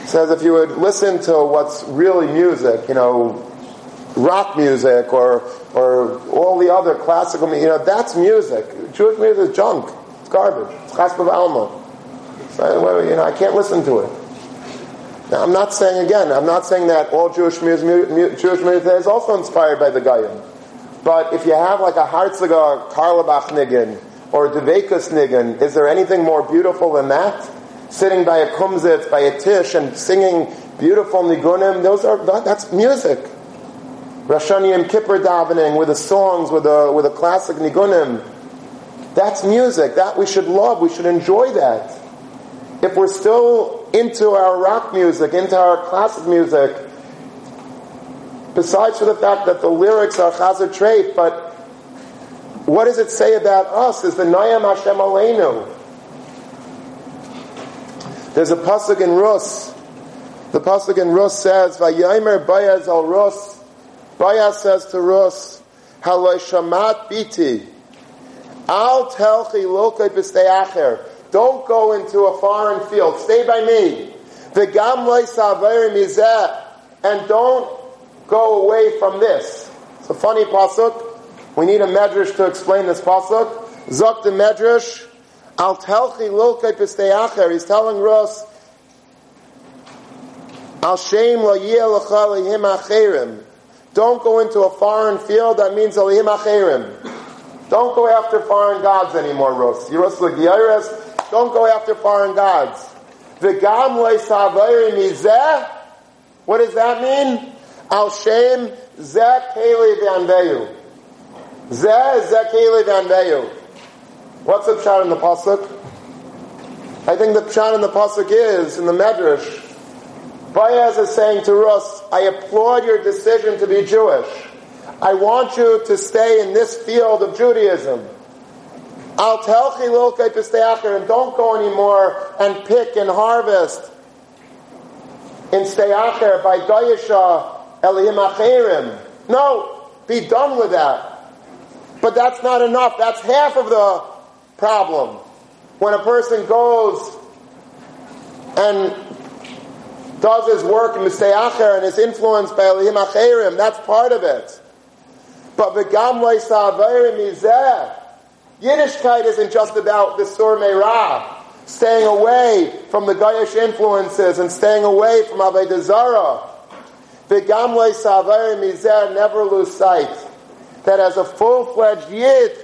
He says, if you would listen to what's really music, you know, rock music or or all the other classical music, you know, that's music. Jewish music is junk. It's garbage. It's chaspav alma. So, you know, I can't listen to it. Now, I'm not saying again. I'm not saying that all Jewish music, Jewish music is also inspired by the Goyim. But if you have like a Hartziger Carlebach niggin or a Devekus niggin, is there anything more beautiful than that? Sitting by a kumzitz, by a tish, and singing beautiful nigunim, those are that's music. Rosh Hashanah Kippur davening with the songs, with a with a classic nigunim. That's music. That we should love. We should enjoy that. If we're still into our rock music, into our classic music, besides for the fact that the lyrics are chazar treif, but what does it say about us? Is the Nayam Hashem Aleinu? There's a pasuk in Rus. The pasuk in Rus says, "Vayomer Boaz al Rus." Boaz says to Rus, "Haloi shamat biti." Al telchi lokay b'steyacher. Don't go into a foreign field. Stay by me. V'gam mizeh. And don't go away from this. It's a funny pasuk. We need a medrash to explain this pasuk. Zok the medrash. Al telchi lokay b'steyacher. He's telling Rus, Al shem lo yeh acherim. Don't go into a foreign field. That means alihim acherim. Don't go after foreign gods anymore, Rus. Yiros Don't go after foreign gods. V'gam le'savayri mizeh. What does that mean? Al shem zeh keli v'anveyu. Zeh keli v'anveyu. What's the pshat in the pasuk? I think the pshat in the pasuk is in the medrash. Boaz is saying to Rus, I applaud your decision to be Jewish. I want you to stay in this field of Judaism. I'll tell Chilulke Pisteacher and don't go anymore and pick and harvest in Steacher by Dayasha Elihim Acherim. No, be done with that. But that's not enough. That's half of the problem. When a person goes and does his work in Steacher and is influenced by Elihim Acherim, that's part of it. But v'gam lo'isavayim mizeh. Yiddishkeit isn't just about the sur meirah, staying away from the Gayish influences and staying away from Avodah Zarah. V'gam lo'isavayim mizeh, never lose sight that as a full-fledged Yid,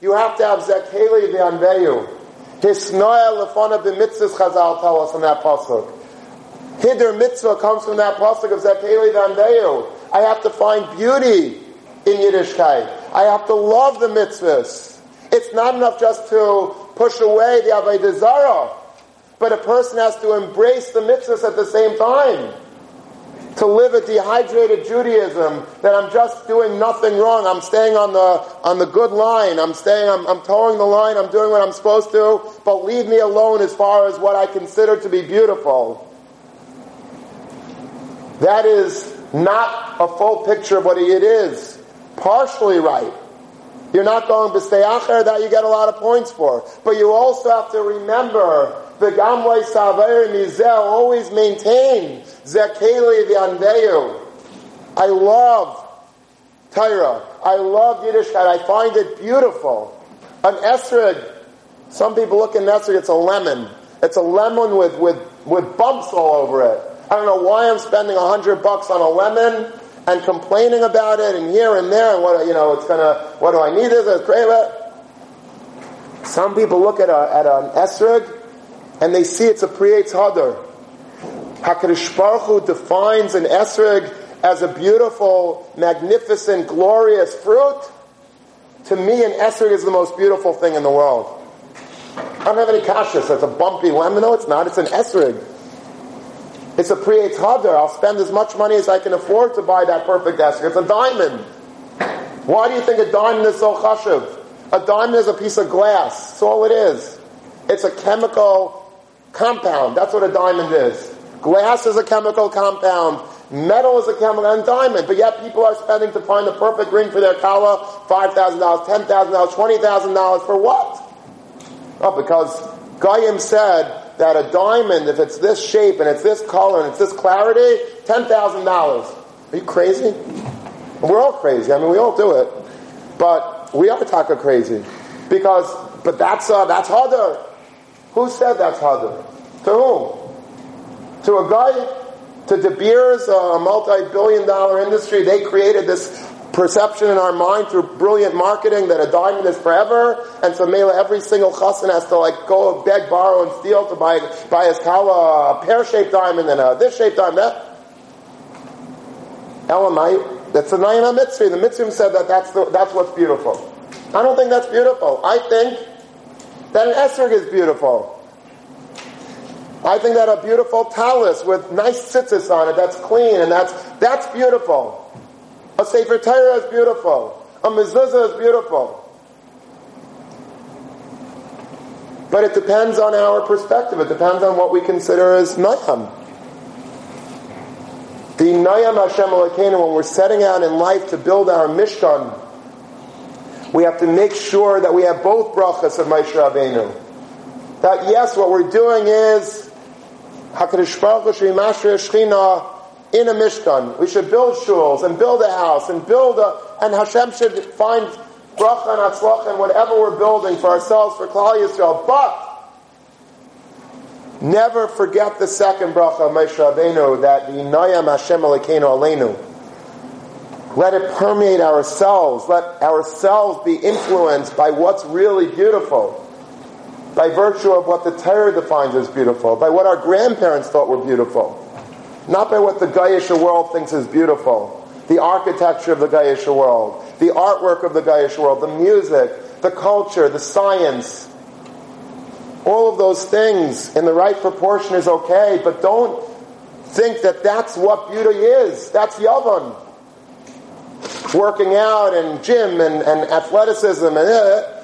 you have to have Zekeli v'anveyu. Hisnoya lefana b'mitzvahs Chazal tell us in that pasuk. Hiddur mitzvah comes from that pasuk of Zekeli v'anveyu. I have to find beauty in Yiddishkeit. I have to love the mitzvahs. It's not enough just to push away the Avodah but a person has to embrace the mitzvahs at the same time. To live a dehydrated Judaism that I'm just doing nothing wrong. I'm staying on the on the good line. I'm staying. I'm, I'm towing the line. I'm doing what I'm supposed to. But leave me alone as far as what I consider to be beautiful. That is not a full picture of what it is partially right. You're not going b'steyacher that you get a lot of points for. But you also have to remember the gamway saver mizel always maintain zekeli v'anveyu. I love Torah. I love Yiddishkeit. I find it beautiful. An esrog, some people look at esrog, it's a lemon. It's a lemon with, with, with bumps all over it. I don't know why I'm spending a hundred bucks on a lemon and complaining about it and here and there and what, you know, it's gonna, what do I need this? It's crazy. Some people look at, a, at an esrog and they see it's a Pri Etz Hadar. HaKadosh Baruch Hu defines an esrog as a beautiful, magnificent, glorious fruit. To me, an esrog is the most beautiful thing in the world. I don't have any kashas. It's a bumpy lemon. No, it's not. It's an esrog. It's a Pri Etz Hadar. I'll spend as much money as I can afford to buy that perfect esrog. It's a diamond. Why do you think a diamond is so chashuv? A diamond is a piece of glass. That's all it is. It's a chemical compound. That's what a diamond is. Glass is a chemical compound. Metal is a chemical, and diamond. But yet people are spending to find the perfect ring for their kala $5,000, $10,000, $20,000 for what? Oh, because Goyim said that a diamond, if it's this shape and it's this color and it's this clarity, $10,000. Are you crazy? We're all crazy. I mean, we all do it. But we are taka crazy. Because, but that's, uh, that's harder. Who said that's Hadar? To whom? To a guy, to De Beers, a multi-billion dollar industry. They created this perception in our mind through brilliant marketing that a diamond is forever, and so Mela, every single chassan has to like go beg, borrow, and steal to buy, buy his kala a pear-shaped diamond and a this shaped diamond. That Elamite, that's the Nayim HaMitzri. The Mitzrim said that that's, the, that's what's beautiful. I don't think that's beautiful. I think that an esrog is beautiful. I think that a beautiful talus with nice tzitzis on it, that's clean, and that's, that's beautiful. A Sefer Torah is beautiful. A mezuzah is beautiful. But it depends on our perspective. It depends on what we consider as nayam. The nayam Hashem when we're setting out in life to build our mishkan, we have to make sure that we have both brachas of Moshe Rabbeinu. That yes, what we're doing is Hakadosh Baruch Hu Shechina in a mishkan. We should build shuls and build a house and build a, and Hashem should find bracha and atzlach and whatever we're building for ourselves for Klal Yisrael. But never forget the second bracha of Moshe Rabbeinu that the Nayam Hashem Elokeinu Aleinu let it permeate ourselves. Let ourselves be influenced by what's really beautiful. By virtue of what the Torah defines as beautiful. By what our grandparents thought were beautiful. Not by what the Gaisha world thinks is beautiful. The architecture of the Gaisha world. The artwork of the Gaisha world. The music. The culture. The science. All of those things in the right proportion is okay, but don't think that that's what beauty is. That's Yavan working out and gym and, and athleticism and uh,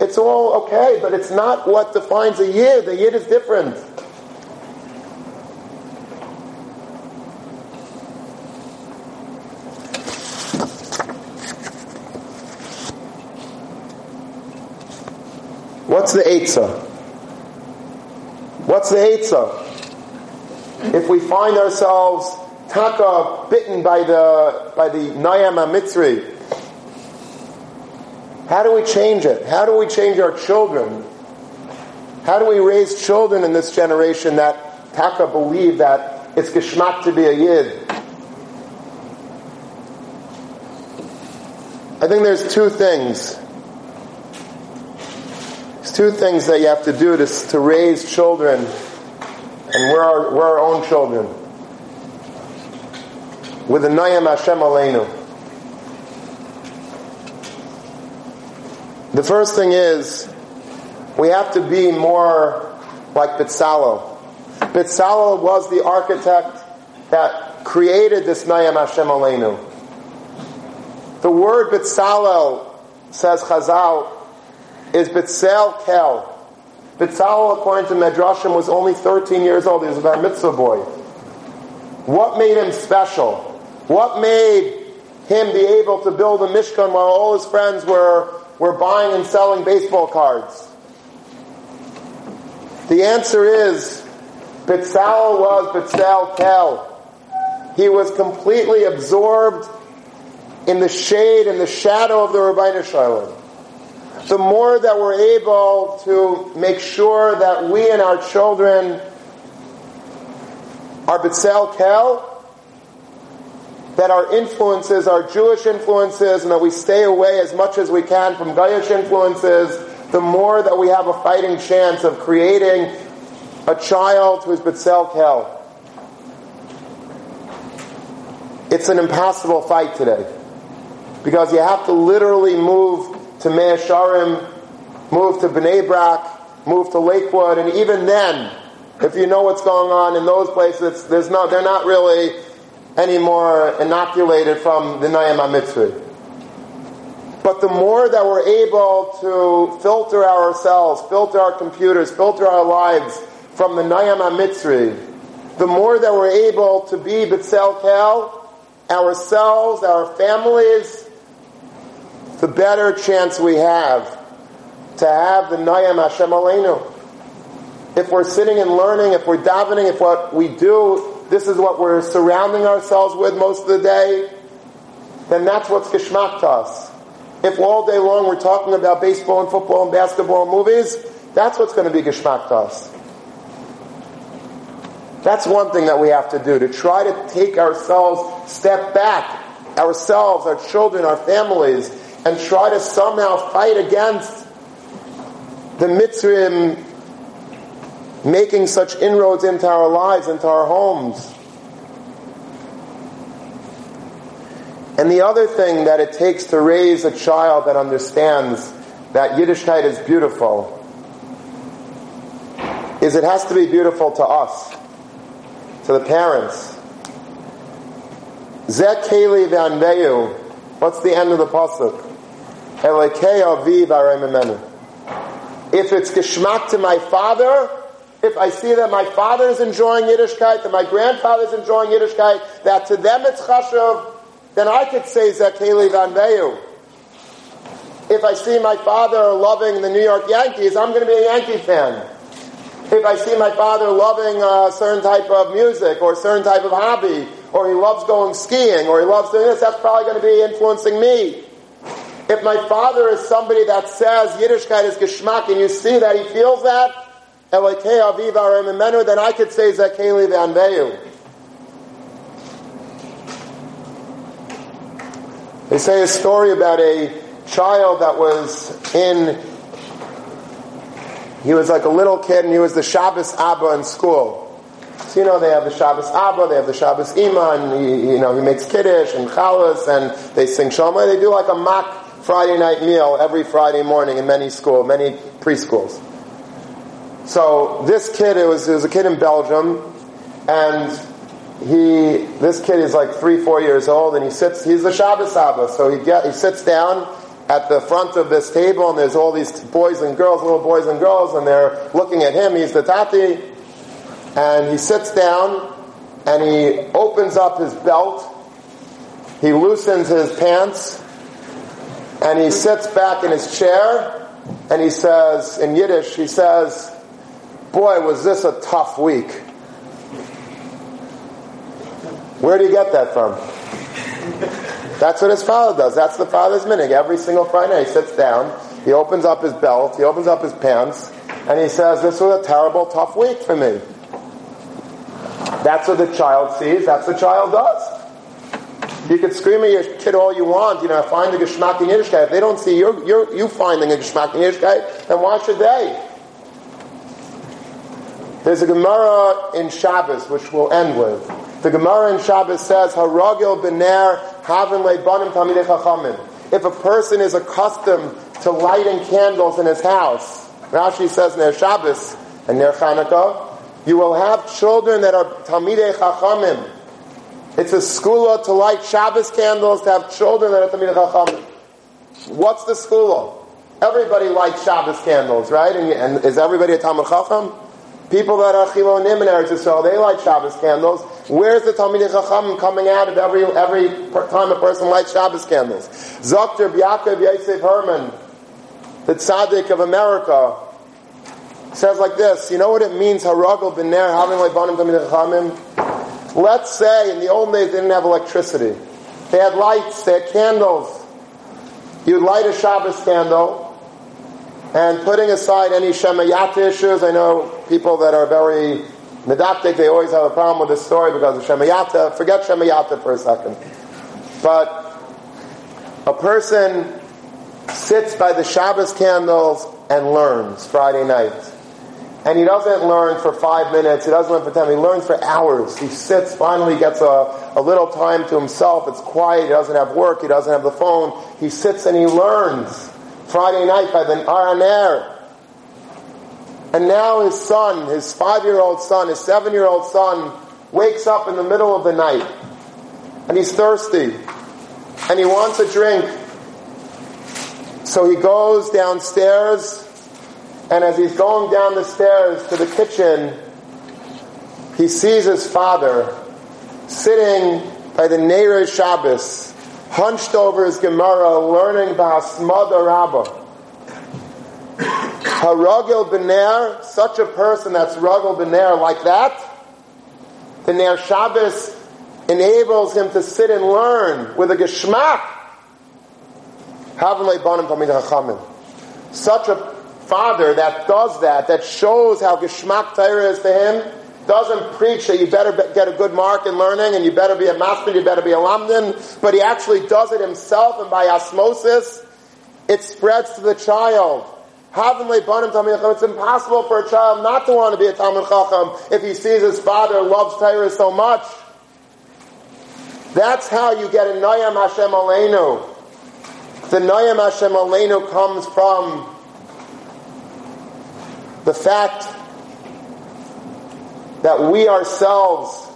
it's all okay, but it's not what defines a yid. The yid is different. What's the Eitzah? What's the Eitzah? If we find ourselves taka bitten by the by the Nayam Mitzri. How do we change it? How do we change our children? How do we raise children in this generation that taka believe that it's geschmack to be a yid? I think there's two things. There's two things that you have to do to, to raise children, and we're our, we're our own children with the Nayam Hashem Aleinu. The first thing is, we have to be more like Bitzalel. Bitzalel was the architect that created this Nayam Hashem Aleinu. The word Bitzalel, says Chazal, is Bitzel Kel. Bitzalel, according to Medrashim, was only 13 years old. He was a bar mitzvah boy. What made him special? What made him be able to build a Mishkan while all his friends were, were buying and selling baseball cards? The answer is, Bitzal was Bitzal Kel. He was completely absorbed in the shade and the shadow of the Ribbono Shel Olam. the more that we're able to make sure that we and our children are B'tzel Kel, that our influences are Jewish influences and that we stay away as much as we can from Goyish influences, the more that we have a fighting chance of creating a child who's B'tzel Kel. It's an impossible fight today. Because you have to literally move to Mea Sharim, move to Bnei Brak, move to Lakewood, and even then, if you know what's going on in those places, there's no, they're not really any more inoculated from the Nayam HaMitzri. But the more that we're able to filter ourselves, filter our computers, filter our lives from the Nayam HaMitzri, the more that we're able to be B'tzel Kel, ourselves, our families, the better chance we have to have the Nayam Hashem Aleinu. If we're sitting and learning, if we're davening, if what we do, this is what we're surrounding ourselves with most of the day, then that's what's geschmack to us. If all day long we're talking about baseball and football and basketball and movies, that's what's going to be geschmack to us. That's one thing that we have to do, to try to take ourselves, step back, ourselves, our children, our families, and try to somehow fight against the Mitzrim making such inroads into our lives, into our homes. And the other thing that it takes to raise a child that understands that Yiddishkeit is beautiful is it has to be beautiful to us, to the parents. Zek Keli Vanveyu. What's the end of the pasuk? If it's geschmack to my father, if I see that my father is enjoying Yiddishkeit, that my grandfather is enjoying Yiddishkeit, that to them it's chashuv, then I could say Zakeli Vanveyu. If I see my father loving the New York Yankees, I'm going to be a Yankee fan. If I see my father loving a certain type of music or a certain type of hobby, or he loves going skiing, or he loves doing this, that's probably going to be influencing me. If my father is somebody that says Yiddishkeit is geschmack, and you see that he feels that, Elokei Aviv Arim then I could say Zakeli Vanveyu. They say a story about a child that was in, he was like a little kid and he was the Shabbos Abba in school. So, you know, they have the Shabbos Abba, they have the Shabbos Ima, and he, you know, he makes Kiddush and Chalas, and they sing Shema. They do like a mock Friday night meal every Friday morning in many schools, many preschools. So this kid, it was, it was a kid in Belgium, and he, this kid is like three, four years old, and he sits, he's the Shabbos Abba, so he get, he sits down at the front of this table, and there's all these boys and girls, little boys and girls, and they're looking at him, he's the Tati, and he sits down, and he opens up his belt, he loosens his pants, and he sits back in his chair, and he says, in Yiddish, he says, Boy, was this a tough week. Where do you get that from? That's what his father does. That's the father's minig. Every single Friday he sits down, he opens up his belt, he opens up his pants, and he says, This was a terrible, tough week for me. That's what the child sees, that's what the child does. You can scream at your kid all you want, you know, find the Geschmack in Yiddishkeit. If they don't see you, you you finding a Geschmack in Yiddishkeit, then why should they? There's a Gemara in Shabbos, which we'll end with. The Gemara in Shabbos says, Haragil bener havin tamidei chachamim. If a person is accustomed to lighting candles in his house, Rashi says near Shabbos and near Chanukah, you will have children that are tamidei chachamim. It's a skula to light Shabbos candles to have children that are tamidei chachamim. What's the skula? Everybody lights Shabbos candles, right? And, and is everybody a Talmud Chacham? People that are chilonim in Eretz Yisrael, they light Shabbos candles. Where's the Talmidei Chacham coming out of every every time a person lights Shabbos candles? Dr. Yaakov Yosef Herman, the tzaddik of America, says like this. You know what it means? Haragel b'ner having leibanim Talmidei Chachamim. Let's say in the old days they didn't have electricity. They had lights. They had candles. You'd light a Shabbos candle, And putting aside any Shemayat issues, I know people that are very medaptic, they always have a problem with this story because of Shemayata. Forget Shemayata for a second. But a person sits by the Shabbos candles and learns Friday night. And he doesn't learn for five minutes, he doesn't learn for ten, he learns for hours. He sits, finally gets a, a little time to himself, it's quiet, he doesn't have work, he doesn't have the phone. He sits and he learns Friday night by the Araner. And now his son, his five-year-old son, his seven-year-old son, wakes up in the middle of the night. And he's thirsty. And he wants a drink. So he goes downstairs, and as he's going down the stairs to the kitchen, he sees his father sitting by the Neir Shabbos, hunched over his Gemara, learning Bahasmada Rabbah. Haragil Bener, such a person that's Ragil Bener like that, the Ner Shabbos enables him to sit and learn with a Geschmack. Such a father that does that, that shows how Geschmack Torah is to him, doesn't preach that you better get a good mark in learning and you better be a master, you better be a lamdan, but he actually does it himself and by osmosis, it spreads to the child. It's impossible for a child not to want to be a Talmud Chacham if he sees his father loves Torah so much. That's how you get a Noyam Hashem Aleinu. The Noyam Hashem Aleinu comes from the fact that we ourselves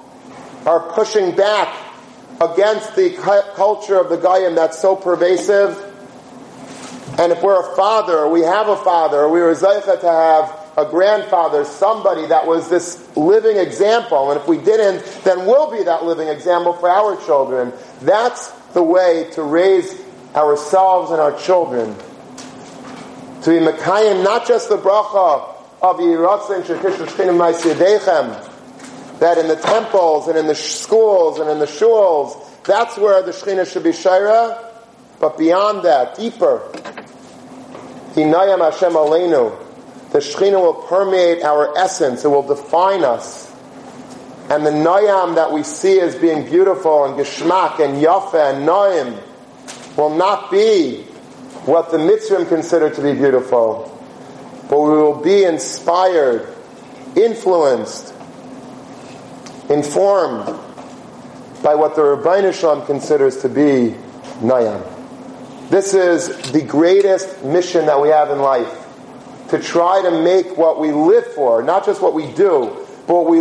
are pushing back against the culture of the Goyim that's so pervasive and if we're a father, we have a father, we were Zaycha to have a grandfather, somebody that was this living example, and if we didn't, then we'll be that living example for our children. That's the way to raise ourselves and our children. To be Mekayim, not just the bracha that in the temples and in the schools and in the shuls, that's where the Shechina should be Shaira, but beyond that, deeper, Hinayam Hashem Aleinu. The Shekhinah will permeate our essence. It will define us. And the Nayam that we see as being beautiful and Geshmak and Yafa and Noim will not be what the Mitzvahs consider to be beautiful. But we will be inspired, influenced, informed by what the Ribbono Shel Olam considers to be Nayam. This is the greatest mission that we have in life. To try to make what we live for, not just what we do, but what we